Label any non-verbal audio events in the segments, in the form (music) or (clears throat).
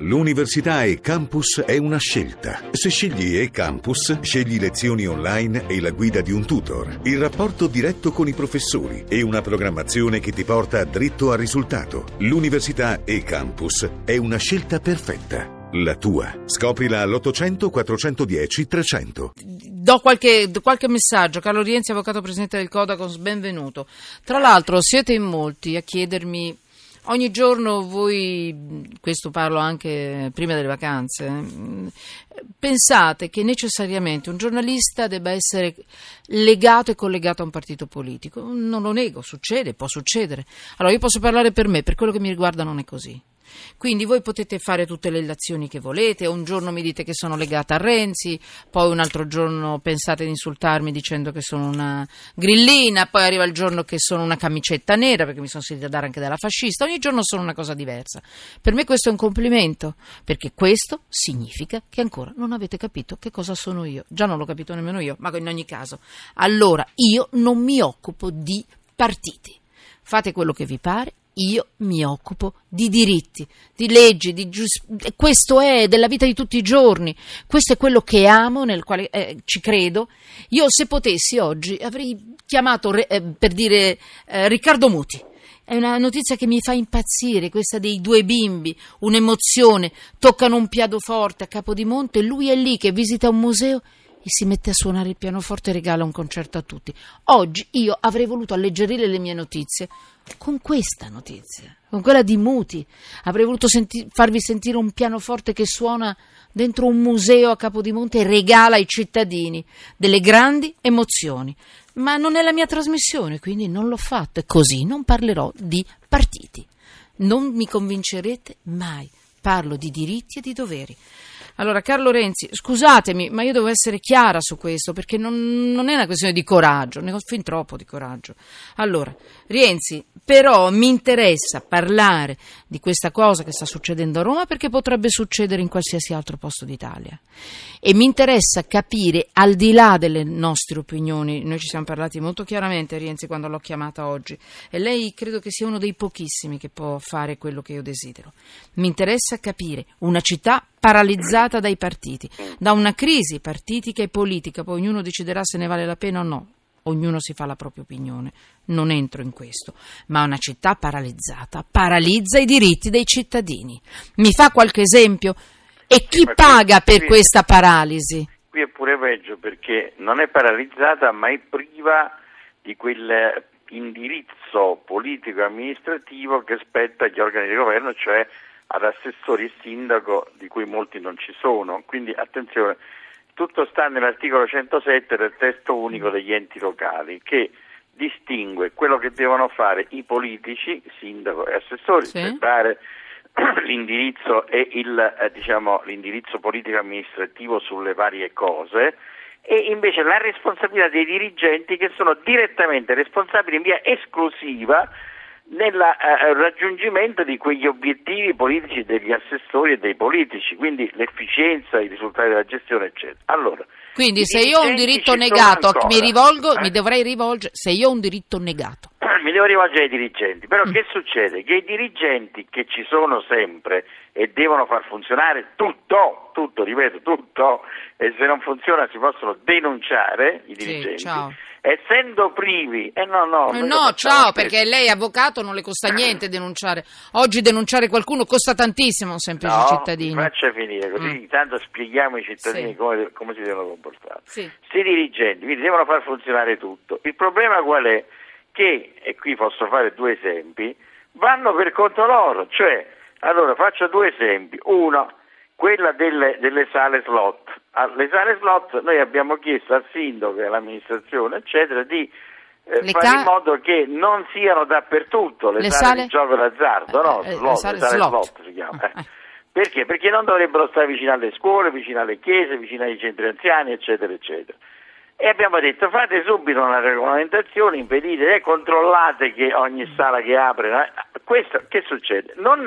L'università e campus è una scelta. Se scegli e campus, scegli lezioni online e la guida di un tutor, il rapporto diretto con i professori e una programmazione che ti porta dritto al risultato. L'università e campus è una scelta perfetta. La tua. Scoprila all'800 410 300. Do qualche, qualche messaggio. Carlo Rienzi, avvocato presidente del Codacons, benvenuto. Tra l'altro siete in molti a chiedermi Ogni giorno voi, questo parlo anche prima delle vacanze, pensate che necessariamente un giornalista debba essere legato e collegato a un partito politico. Non lo nego, succede, può succedere. Allora io posso parlare per me, per quello che mi riguarda non è così. Quindi voi potete fare tutte le illazioni che volete, un giorno mi dite che sono legata a Renzi, poi un altro giorno pensate di insultarmi dicendo che sono una grillina, poi arriva il giorno che sono una camicetta nera perché mi sono sentita dare anche dalla fascista, ogni giorno sono una cosa diversa. Per me questo è un complimento, perché questo significa che ancora non avete capito che cosa sono io. Già non l'ho capito nemmeno io, ma in ogni caso. Allora io non mi occupo di partiti. Fate quello che vi pare, io mi occupo di diritti, di leggi, di giust- questo è della vita di tutti i giorni, questo è quello che amo, nel quale eh, ci credo. Io se potessi oggi avrei chiamato eh, per dire eh, Riccardo Muti. È una notizia che mi fa impazzire, questa dei due bimbi, un'emozione, toccano un pianoforte a Capodimonte, lui è lì che visita un museo e si mette a suonare il pianoforte e regala un concerto a tutti. Oggi io avrei voluto alleggerire le mie notizie con questa notizia, con quella di Muti. Avrei voluto senti- farvi sentire un pianoforte che suona dentro un museo a Capodimonte e regala ai cittadini delle grandi emozioni. Ma non è la mia trasmissione, quindi non l'ho fatto e così non parlerò di partiti. Non mi convincerete mai. Parlo di diritti e di doveri. Allora, Carlo Renzi, scusatemi, ma io devo essere chiara su questo perché non, non, è una questione di coraggio, ne ho fin troppo di coraggio. Allora, Renzi, però mi interessa parlare di questa cosa che sta succedendo a Roma perché potrebbe succedere in qualsiasi altro posto d'Italia. E mi interessa capire, al di là delle nostre opinioni, noi ci siamo parlati molto chiaramente, Renzi, quando l'ho chiamata oggi, e lei credo che sia uno dei pochissimi che può fare quello che io desidero. Mi interessa capire una città paralizzata dai partiti, da una crisi partitica e politica, poi ognuno deciderà se ne vale la pena o no. Ognuno si fa la propria opinione, non entro in questo, ma una città paralizzata paralizza i diritti dei cittadini. Mi fa qualche esempio? E chi paga per questa paralisi? Qui è pure peggio perché non è paralizzata ma è priva di quel indirizzo politico e amministrativo che spetta agli organi di governo, cioè ad assessori e sindaco di cui molti non ci sono. Quindi attenzione, tutto sta nell'articolo 107 del testo unico degli enti locali che distingue quello che devono fare i politici, sindaco e assessori, sì. per dare (clears throat) l'indirizzo e il, eh, diciamo, l'indirizzo politico amministrativo sulle varie cose e invece la responsabilità dei dirigenti che sono direttamente responsabili in via esclusiva nel eh, raggiungimento di quegli obiettivi politici degli assessori e dei politici, quindi l'efficienza, i risultati della gestione, eccetera. Allora, quindi se io ho un diritto negato, mi, rivolgo, eh? mi dovrei rivolgere, se io ho un diritto negato. (clears throat) Mi devo rivolgere ai dirigenti, però mm. che succede? Che i dirigenti che ci sono sempre e devono far funzionare tutto, tutto, ripeto, tutto, e se non funziona si possono denunciare i dirigenti. Sì, essendo privi, eh no, no, eh no, ciao, perché lei è avvocato, non le costa niente denunciare. Oggi denunciare qualcuno costa tantissimo a un semplice no, cittadino. Faccia finire, così mm. intanto spieghiamo ai cittadini sì. come, come, si devono comportare. Sì. Sti dirigenti, quindi devono far funzionare tutto. Il problema qual è? Che, e qui posso fare due esempi, vanno per conto loro, cioè, allora faccio due esempi. Uno, quella delle, delle sale slot. Alle sale slot noi abbiamo chiesto al sindaco e all'amministrazione, eccetera, di eh, fare ca- in modo che non siano dappertutto le, le sale, sale, di gioco d'azzardo, no? Eh, slot, le sale, le sale slot. slot si chiama. Eh. Perché? Perché non dovrebbero stare vicino alle scuole, vicino alle chiese, vicino ai centri anziani, eccetera, eccetera. E abbiamo detto fate subito una regolamentazione, impedite e controllate che ogni sala che apre. Eh, questo che succede? Non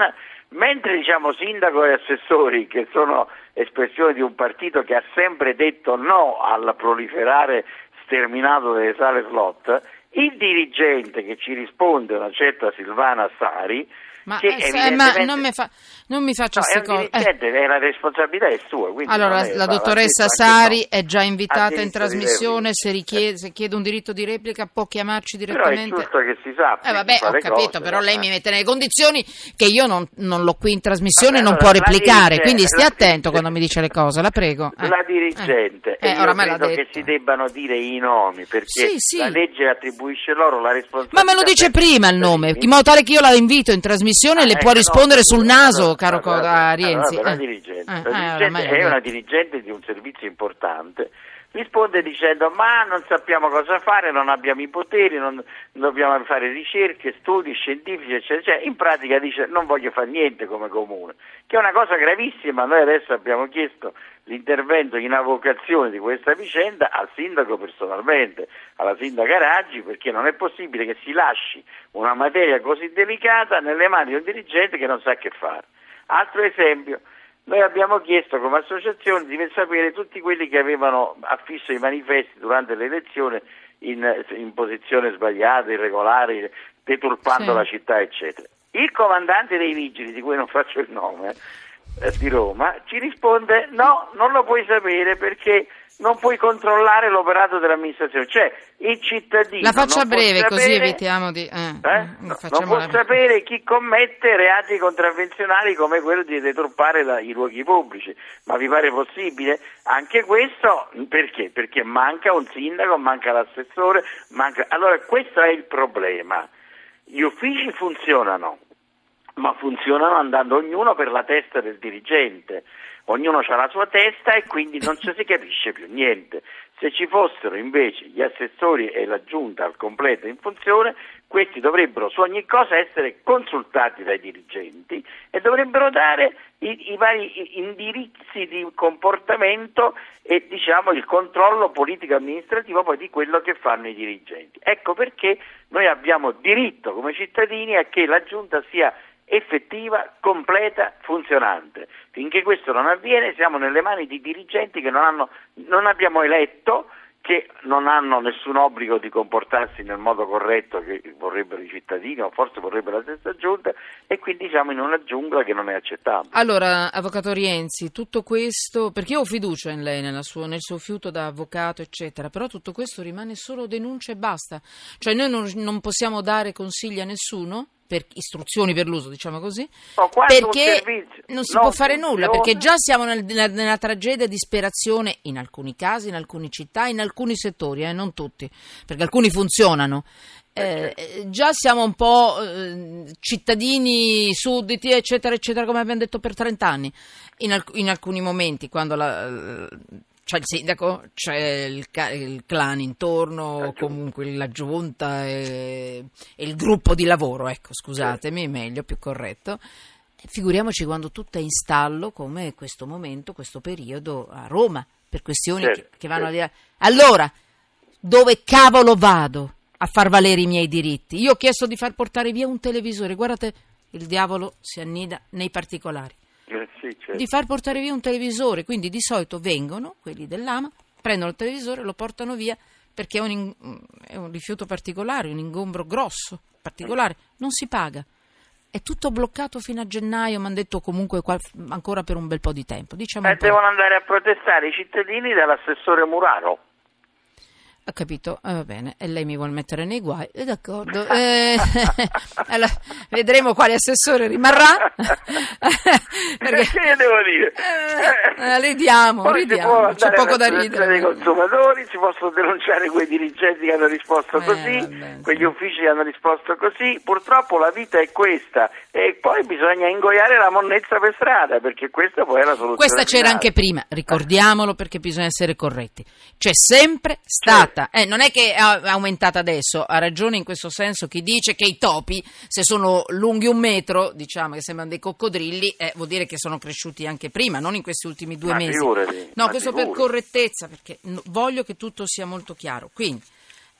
Mentre diciamo sindaco e assessori, che sono espressione di un partito che ha sempre detto no al proliferare sterminato delle sale slot, il dirigente che ci risponde, una certa Silvana Sari, Ma, eh, evidentemente... ma non, mi fa- non mi faccia No, queste un cose. Eh. la responsabilità è sua. Allora, è- la dottoressa Sari no. è già invitata in trasmissione, se, richiede, se chiede un diritto di replica può chiamarci Però è direttamente. giusto che si sappia. Eh vabbè, ho capito, cose, però no? lei mi mette nelle condizioni che io non, non l'ho qui in trasmissione e non allora, può replicare, dirige- quindi stia attento quando mi dice le cose, la prego. Eh. La dirigente, Eh, io credo che si debbano dire i nomi perché Sì, sì. la legge attribuisce loro la responsabilità. Ma me lo dice prima il nome, in modo tale che io la invito in trasmissione e le Ah, può rispondere no, sul naso, allora, caro allora, Rienzi. allora, la Eh. dirigente, Eh, eh, è una dirigente di un servizio importante, risponde dicendo ma non sappiamo cosa fare, non abbiamo i poteri, non dobbiamo fare ricerche, studi scientifici, eccetera, eccetera. In pratica dice non voglio fare niente come comune, che è una cosa gravissima. Noi adesso abbiamo chiesto l'intervento in avocazione di questa vicenda al sindaco personalmente, alla sindaca Raggi, perché non è possibile che si lasci una materia così delicata nelle mani di un dirigente che non sa che fare. Altro esempio, noi abbiamo chiesto come associazione di sapere tutti quelli che avevano affisso i manifesti durante le elezioni in, in posizione sbagliata, irregolare, deturpando Sì. la città, eccetera. Il comandante dei vigili, di cui non faccio il nome, eh, di Roma, ci risponde no, non lo puoi sapere perché non puoi controllare l'operato dell'amministrazione. Cioè, il cittadino... La faccia breve, così sapere- evitiamo di... eh, eh? No, non può la- sapere chi commette reati contravvenzionali come quello di deturpare la- i luoghi pubblici, ma vi pare possibile? Anche questo perché? Perché manca un sindaco, manca l'assessore, manca... Allora questo è il problema. Gli uffici funzionano, ma funzionano andando ognuno per la testa del dirigente. Ognuno ha la sua testa e quindi non ci si capisce più niente. Se ci fossero invece gli assessori e la giunta al completo in funzione, questi dovrebbero su ogni cosa essere consultati dai dirigenti e dovrebbero dare i, i vari indirizzi di comportamento e diciamo il controllo politico amministrativo poi di quello che fanno i dirigenti. Ecco perché noi abbiamo diritto come cittadini a che la giunta sia effettiva, completa, funzionante. Finché questo non avviene siamo nelle mani di dirigenti che non, hanno, non abbiamo eletto, che non hanno nessun obbligo di comportarsi nel modo corretto che vorrebbero i cittadini o forse vorrebbe la stessa giunta e quindi siamo in una giungla che non è accettabile. Allora, Avvocato Rienzi, tutto questo, perché ho fiducia in lei, sua- nel suo fiuto da avvocato, eccetera, però tutto questo rimane solo denuncia e basta. Cioè noi non, non possiamo dare consigli a nessuno, per istruzioni per l'uso, diciamo così, No, perché non si non può fare nulla, perché già siamo nel- nella, nella tragedia disperazione in alcuni casi, in alcune città, in alcuni settori, eh, non tutti, perché alcuni funzionano. Eh, eh, già siamo un po' eh, cittadini sudditi, eccetera, eccetera, come abbiamo detto per 30 anni. In, alc- in alcuni momenti, quando la- c'è il sindaco, c'è il, il clan intorno, comunque la giunta e, e il gruppo di lavoro, ecco, scusatemi, meglio, più corretto. Figuriamoci quando tutto è in stallo, come questo momento, questo periodo a Roma, per questioni Certo, che, che vanno certo. al di là. Allora, dove cavolo vado a far valere i miei diritti? Io ho chiesto di far portare via un televisore, guardate, il diavolo si annida nei particolari. Eh, sì, certo. Di far portare via un televisore, quindi di solito vengono quelli dell'AMA, prendono il televisore, lo portano via perché è un, in- è un rifiuto particolare, un ingombro grosso, particolare, non si paga. È tutto bloccato fino a gennaio, mi hanno detto comunque qual- ancora per un bel po' di tempo. Diciamo Eh, devono andare a protestare i cittadini dall'assessore Muraro. Ho capito, eh, va bene, e lei mi vuole mettere nei guai, eh, d'accordo. (laughs) Eh, (laughs) allora, vedremo quale assessore rimarrà. Perché- Che io devo dire? Eh, ridiamo, Poi si ridiamo, c'è poco da ridere. dei consumatori, si possono denunciare quei dirigenti che hanno risposto Eh, così, vabbè, sì. quegli uffici che hanno risposto così. Purtroppo la vita è questa e poi bisogna ingoiare la monnezza per strada perché questa poi è la soluzione. Questa c'era finale. anche prima, ricordiamolo perché bisogna essere corretti. C'è sempre stata, eh, non è che è aumentata adesso, ha ragione in questo senso chi dice che i topi, se sono lunghi un metro, diciamo che sembrano dei coccodrilli, eh, vuol dire che sono cresciuti anche prima, non in questi ultimi due Ma mesi. figurati, no, questo per figurati. correttezza, perché voglio che tutto sia molto chiaro. Quindi,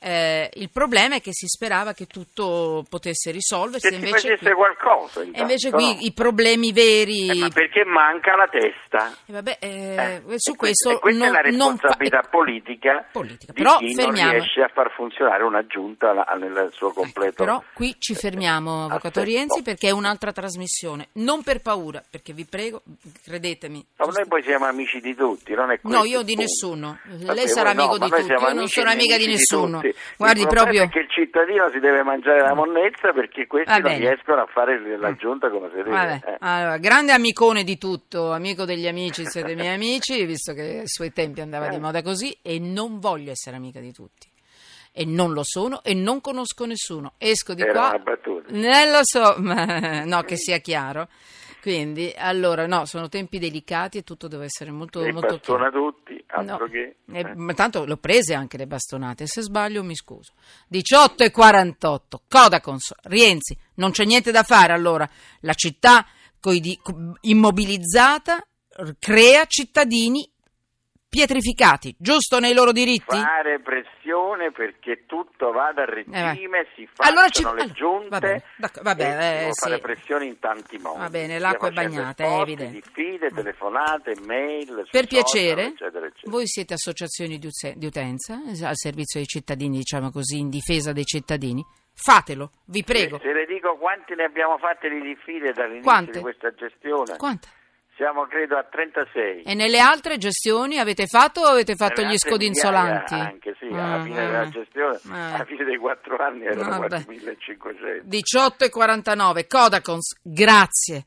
Eh, il problema è che si sperava che tutto potesse risolversi. Che invece qui, qualcosa. e intanto, invece no? qui i problemi veri. Eh, ma perché manca la testa? Eh, vabbè, eh, Eh, su e questo e questa non, è la non fa- responsabilità politica, politica. di Però chi fermiamo. non riesce a far funzionare una giunta nel suo completo. Però qui ci fermiamo, Avvocato aspetto. Rienzi, perché è un'altra trasmissione. Non per paura, perché vi prego, credetemi. Ma noi poi siamo amici di tutti, non è questo No, io di nessuno. Vabbè, Lei sarà no, amico di tutti, io non sono amica di nessuno. Guardi, il proprio- è che il cittadino si deve mangiare la monnezza perché questi non riescono a fare la giunta come si deve. Eh. allora, grande amicone di tutto, amico degli amici, siete miei amici, visto che ai suoi tempi andava Eh. di moda così, e non voglio essere amica di tutti. E non lo sono e non conosco nessuno. Esco di Era qua. una battuta. Eh, lo so, (laughs) ma no, che sia chiaro. Quindi, allora, no, sono tempi delicati e tutto deve essere molto, Li molto bastona chiaro. tutti, altro No. che... Eh, eh. ma tanto l'ho prese anche le bastonate, se sbaglio mi scuso. 18 e 48, Codacons, Rienzi, non c'è niente da fare allora. La città immobilizzata crea cittadini pietrificati, giusto nei loro diritti? Fare pressione perché tutto vada a regime, si facciano Eh, Allora ci- le giunte va bene, va bene, eh, sì. fare pressione in tanti modi. Va bene, l'acqua è bagnata, è esposti, evidente. diffide, telefonate, mail, Per social, piacere, eccetera, eccetera. voi siete associazioni di, uze- di utenza eh, al servizio dei cittadini, diciamo così, in difesa dei cittadini? Fatelo, vi prego. Se le dico quanti ne abbiamo fatte di diffide dall'inizio Quante? di questa gestione, Quanta? Siamo credo a 36. E nelle altre gestioni avete fatto o avete fatto Nelle gli scodinzolanti? migliaia Anche sì, alla Ah, fine eh. della gestione, Eh. alla fine dei quattro anni erano Vabbè. quasi 1500. 18 e 49, Codacons, grazie.